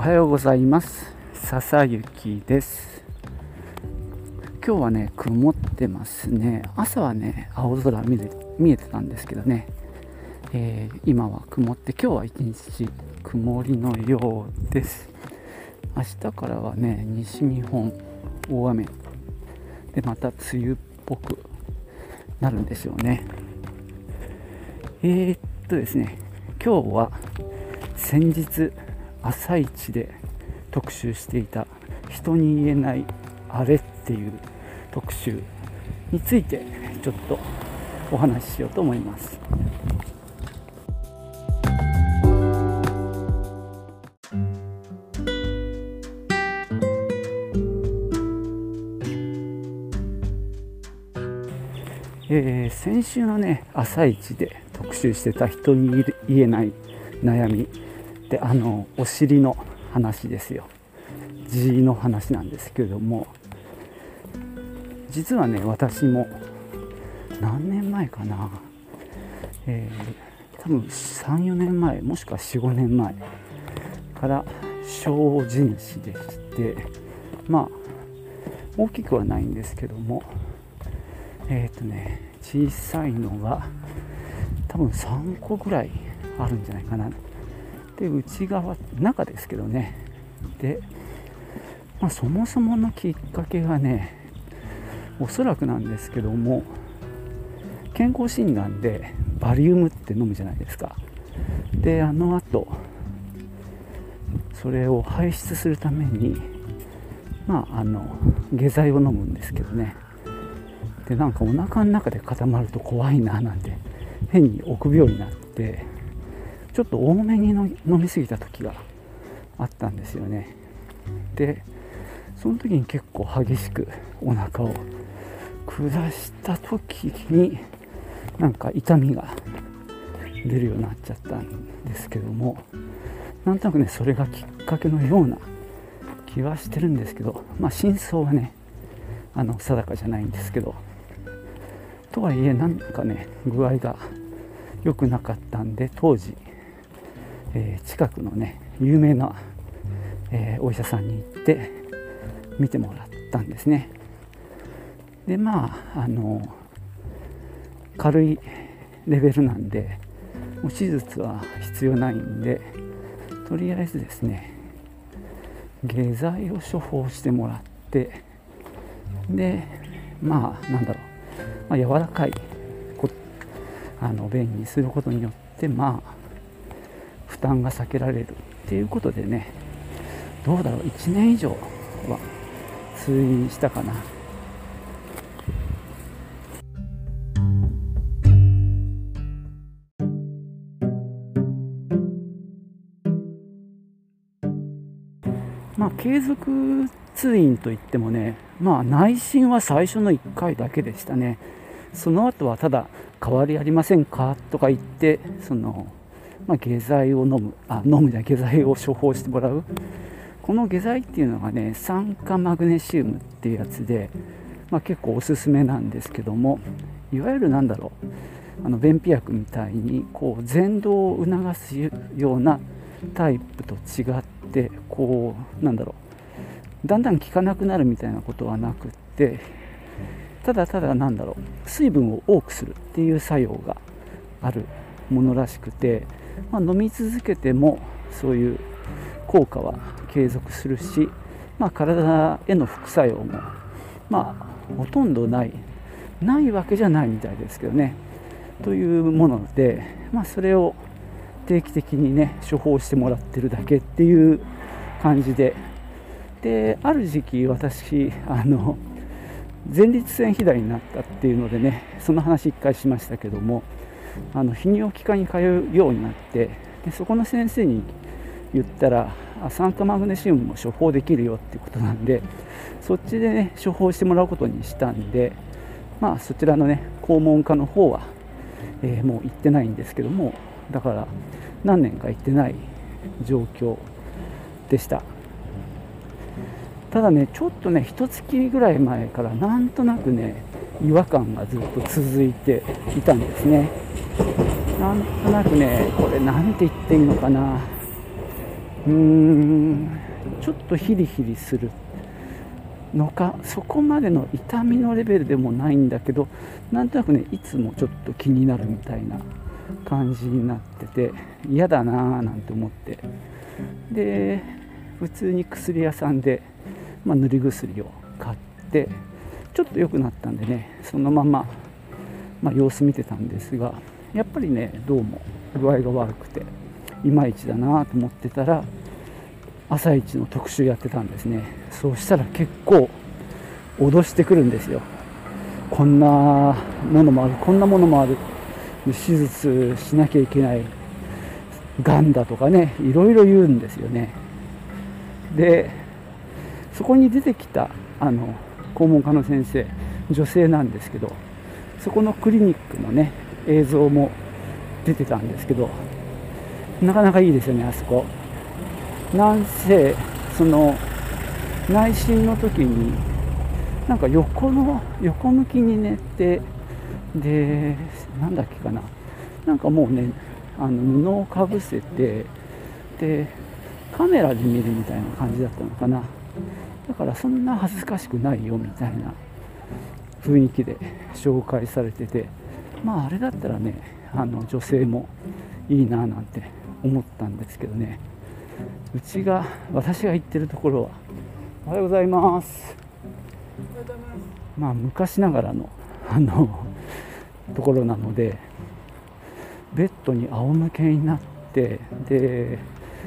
はようございます。笹雪です。今日はね曇ってますね。朝はね青空見れ見えてたんですけどね、えー、今は曇って今日は一日曇りのようです。明日からはね西日本大雨。でまた梅雨っぽくなるんですよね。えー、っとですね今日は先日朝一で特集していた人に言えないあれっていう特集についてちょっとお話ししようと思います。えー、先週のね朝一で特集してた人に言えない悩みであのお尻の話ですよ。G の話なんですけれども。実はね私も何年前かな、えー、多分34年前もしくは45年前から小人子でしてまあ大きくはないんですけども。えっ、ー、とね小さいのが多分3個ぐらいあるんじゃないかな。で内側中ですけどね。で、まあ、そもそものきっかけがねおそらくなんですけども健康診断でバリウムって飲むじゃないですか。であのあとそれを排出するためにまああの下剤を飲むんですけどね。でなんかお腹の中で固まると怖いななんて変に臆病になってちょっと多めに飲みすぎた時があったんですよね。でその時に結構激しくお腹を下した時になんか痛みが出るようになっちゃったんですけどもなんとなくねそれがきっかけのような気はしてるんですけどまあ真相はねあの定かじゃないんですけどとはいえなんかね具合が良くなかったんで当時えー、近くのね有名な、えー、お医者さんに行って見てもらったんですね。でまああの軽いレベルなんでもう手術は必要ないんでとりあえずですね下剤を処方してもらってでまあなんだろう、まあ、柔らかいあの便にすることによってまあ負担が避けられるっていうことでねどうだろう1年以上は通院したかな。まあ継続通院といってもねまあ内診は最初の1回だけでしたね。その後はただ変わりありませんか？とか言ってそのまあ、下剤を飲むあ飲むじゃ下剤を処方してもらう。この下剤っていうのがね酸化マグネシウムっていうやつで、まあ、結構おすすめなんですけどもいわゆるなんだろうあの便秘薬みたいにこう前動を促すようなタイプと違ってこうなんだろうだんだん効かなくなるみたいなことはなくってただただなんだろう水分を多くするっていう作用があるものらしくてまあ、飲み続けてもそういう効果は継続するし、まあ、体への副作用も、まあ、ほとんどないないわけじゃないみたいですけどね。というもので、まあ、それを定期的にね処方してもらってるだけっていう感じで。である時期私あの前立腺肥大になったっていうのでねその話一回しましたけどもあの泌尿器科に通うようになってでそこの先生に言ったら酸化マグネシウムも処方できるよっていうことなんでそっちでね処方してもらうことにしたんでまあそちらのね肛門科の方は、えー、もう行ってないんですけどもだから何年か行ってない状況でした。ただねちょっとね一月ぐらい前からなんとなくね違和感がずっと続いていたんですね。なんとなくねこれ何て言っていいのかな。うーんちょっとヒリヒリするのか。そこまでの痛みのレベルでもないんだけどなんとなくねいつもちょっと気になるみたいな感じになってて嫌だなーなんて思って。で普通に薬屋さんで、まあ、塗り薬を買ってちょっと良くなったんでねそのまま、まあ、様子見てたんですがやっぱりねどうも具合が悪くていまいちだなと思ってたら朝一の特集やってたんですね。そうしたら結構脅してくるんですよ。こんなものもあるこんなものもある。手術しなきゃいけないがんだとかねいろいろ言うんですよね。でそこに出てきたあの肛門科の先生女性なんですけどそこのクリニックのね映像も出てたんですけどなかなかいいですよねあそこなんせその内診の時になんか横の横向きに寝てでなんだっけかななんかもうねあの布をかぶせてでカメラで見るみたいな感じだったのかなだからそんな恥ずかしくないよみたいな雰囲気で紹介されててまああれだったらねあの女性もいいななんて思ったんですけどね。うちが私が行ってるところはおはようございます。まあ昔ながらのあのところなのでベッドに仰向けになってで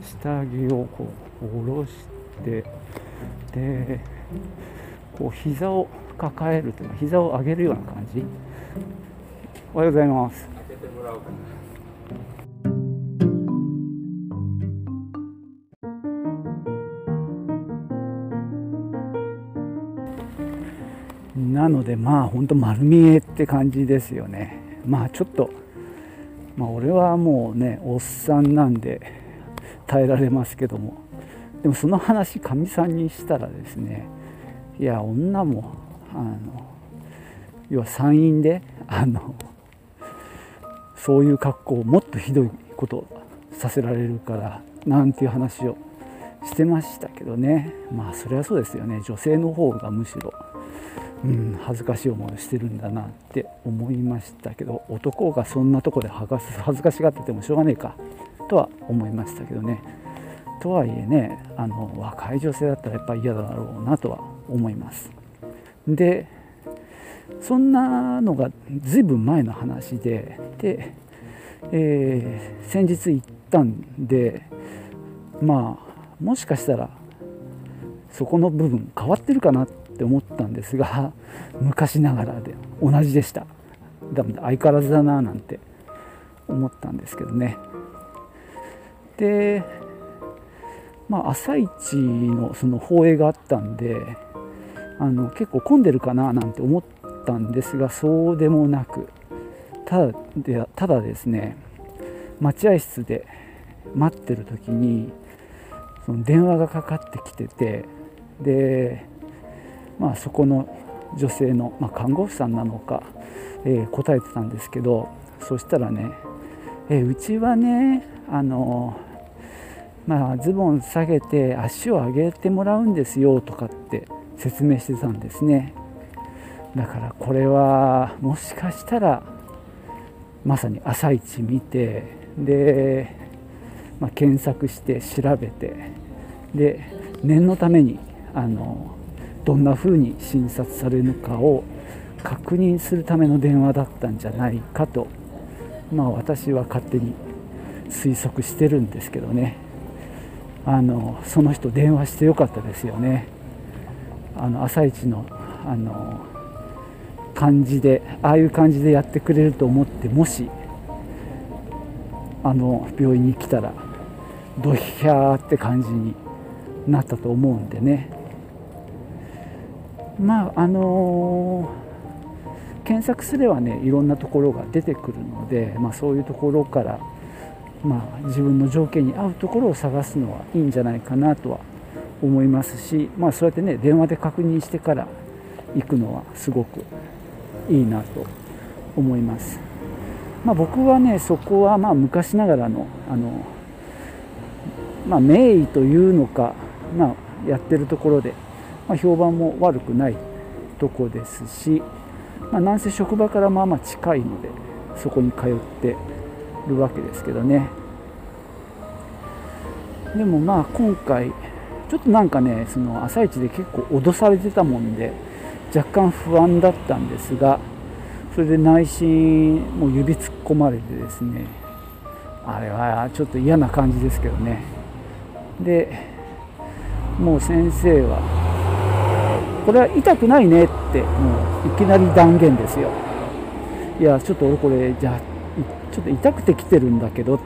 下着をこう下ろしてでこう膝を抱えるというか膝を上げるような感じ。おはようございます。なのでまあ本当丸見えって感じですよね。まあちょっとまあ俺はもうねおっさんなんで耐えられますけども。でもその話かみさんにしたらですねいや女もあの要は産院であのそういう格好をもっとひどいことさせられるからなんていう話をしてましたけどね。まあそれはそうですよね。女性の方がむしろうん、恥ずかしい思いをしてるんだなって思いましたけど男がそんなとこで恥ずかしがっててもしょうがねえかとは思いましたけどね。とはいえねあの若い女性だったらやっぱり嫌だろうなとは思います。でそんなのがずいぶん前の話でで、えー、先日行ったんでまあもしかしたらそこの部分変わってるかなって思ったんですが昔ながらで同じでした。だ相変わらずだななんて思ったんですけどね。でまあ朝一のその放映があったんであの結構混んでるかななんて思ったんですがそうでもなくただでただですね待合室で待ってる時にその電話がかかってきててでまあ、そこの女性の、まあ、看護婦さんなのか、えー、答えてたんですけどそしたらね、えー、うちはねあのまあ、ズボン下げて足を上げてもらうんですよとかって説明してたんですね。だからこれはもしかしたらまさに朝一見てで、まあ、検索して調べてで念のためにあのどんな風に診察されるのかを確認するための電話だったんじゃないかとまあ私は勝手に推測してるんですけどね。あのその人電話してよかったですよね。あの朝一のあの感じでああいう感じでやってくれると思ってもしあの病院に来たらドヒャーって感じになったと思うんでね。まああのー、検索すればねいろんなところが出てくるので、まあ、そういうところから、まあ、自分の条件に合うところを探すのはいいんじゃないかなとは思いますし、まあ、そうやってね電話で確認してから行くのはすごくいいなと思います。まあ、僕はねそこはまあ昔ながらのあのまあ、名医というのか、まあ、やってるところで、まあ、評判も悪くないとこですし、まあ、なんせ職場からまあまあ近いのでそこに通ってるわけですけどね。でもまあ今回ちょっとなんかねその朝一で結構脅されてたもんで若干不安だったんですがそれで内心もう指突っ込まれてですねあれはちょっと嫌な感じですけどね。でもう先生はこれは痛くないねってもういきなり断言ですよ。いやちょっと俺これじゃあちょっと痛くて来てるんだけど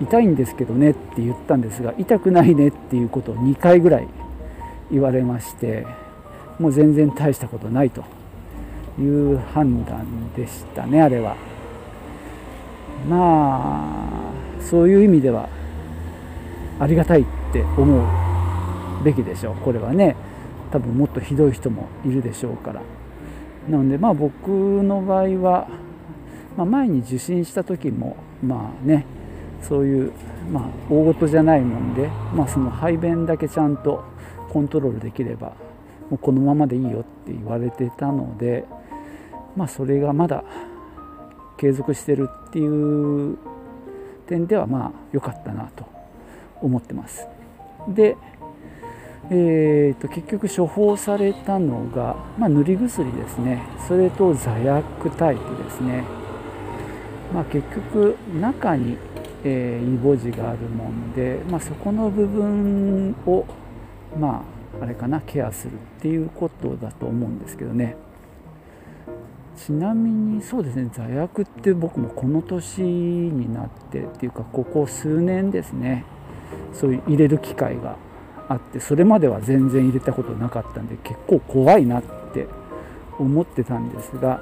痛いんですけどねって言ったんですが痛くないねっていうことを2回ぐらい言われましてもう全然大したことないという判断でしたねあれは。まあそういう意味ではありがたいって思うべきでしょう。これはね多分もっとひどい人もいるでしょうから。なのでまあ僕の場合は、まあ、前に受診した時もまあねそういう、まあ、大事じゃないもんで、まあ、その排便だけちゃんとコントロールできればもうこのままでいいよって言われてたので、まあ、それがまだ継続してるっていう点ではまあ良かったなと思ってます。で、えーと、結局処方されたのが、まあ、塗り薬ですねそれと座薬タイプですね、まあ、結局中にえー、イボ痔があるもんで、まあ、そこの部分をまああれかなケアするっていうことだと思うんですけどね。ちなみにそうですね座薬って僕もこの年になってっていうかここ数年ですねそういう入れる機会があってそれまでは全然入れたことなかったんで結構怖いなって思ってたんですが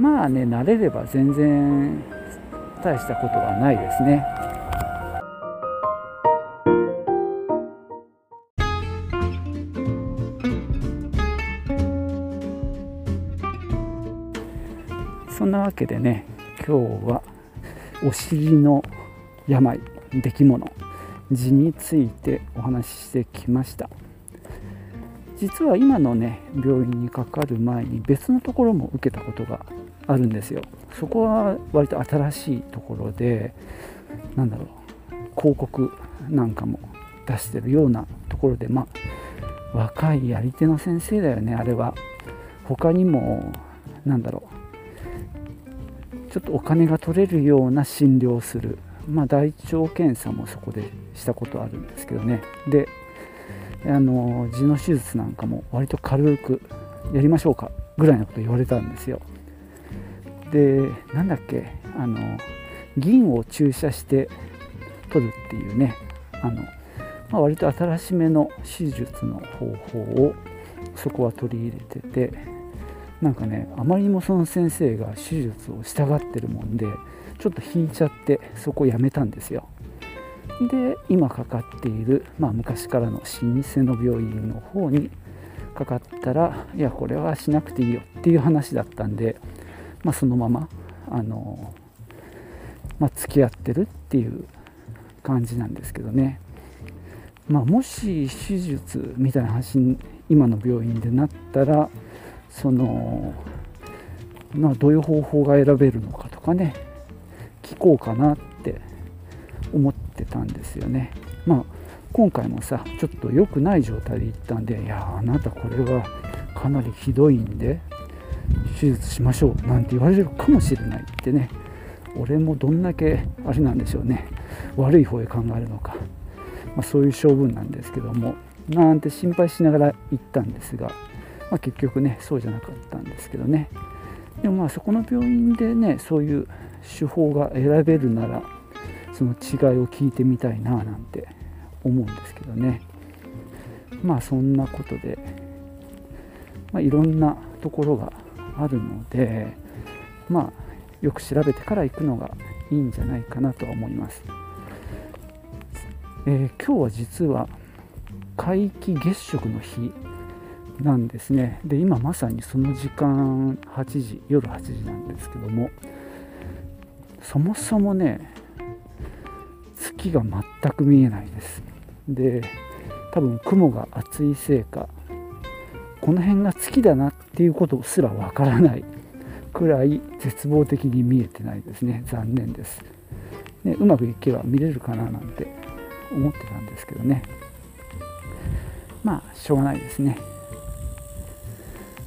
まあね慣れれば全然大したことはないですね。そんなわけでね今日はお尻の病出来物痔についてお話ししてきました実は今のね病院にかかる前に別のところも受けたことがあるんですよ。そこは割と新しいところでなんだろう広告なんかも出してるようなところでまあ若いやり手の先生だよねあれは。他にもなんだろうちょっとお金が取れるような診療をする。まあ大腸検査もそこでしたことあるんですけどね。であの痔の手術なんかも割と軽くやりましょうかぐらいのこと言われたんですよ。でなんだっけあの銀を注射して取るっていうねあの、まあ、割と新しめの手術の方法をそこは取り入れててなんかねあまりにもその先生が手術をしたがってるもんでちょっと引いちゃってそこをやめたんですよ。で今かかっている、まあ、昔からの老舗の病院の方にかかったらいやこれはしなくていいよっていう話だったんでまあ、そのままあの、まあ、付き合ってるっていう感じなんですけどね、まあ、もし手術みたいな話今の病院でなったらその、まあ、どういう方法が選べるのかとかね聞こうかなって思ってたんですよね。まあ今回もさちょっと良くない状態で行ったんでいやあなたこれはかなりひどいんで手術しましょうなんて言われるかもしれないってね。俺もどんだけあれなんでしょうね。悪い方へ考えるのか、まあ、そういう性分なんですけどもなんて心配しながら行ったんですが、まあ、結局ねそうじゃなかったんですけどね。でもまあそこの病院でねそういう手法が選べるならその違いを聞いてみたいななんて思うんですけどね。まあそんなことで、まあ、いろんなところがあるのでまあよく調べてから行くのがいいんじゃないかなとは思います、えー、今日は実は皆既月食の日なんですね。で今まさにその時間8時夜8時なんですけどもそもそもね月が全く見えないです。で多分雲が厚いせいかこの辺が月だなっていうことすらわからないくらい絶望的に見えてないですね。残念です、ね、うまくいけば見れるかななんて思ってたんですけどね。まあしょうがないですね。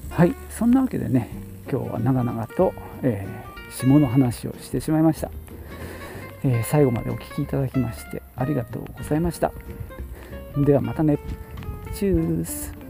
はいそんなわけでね今日は長々と、えー、下の話をしてしまいました、え、最後までお聴きいただきましてありがとうございました。ではまたね。チュース。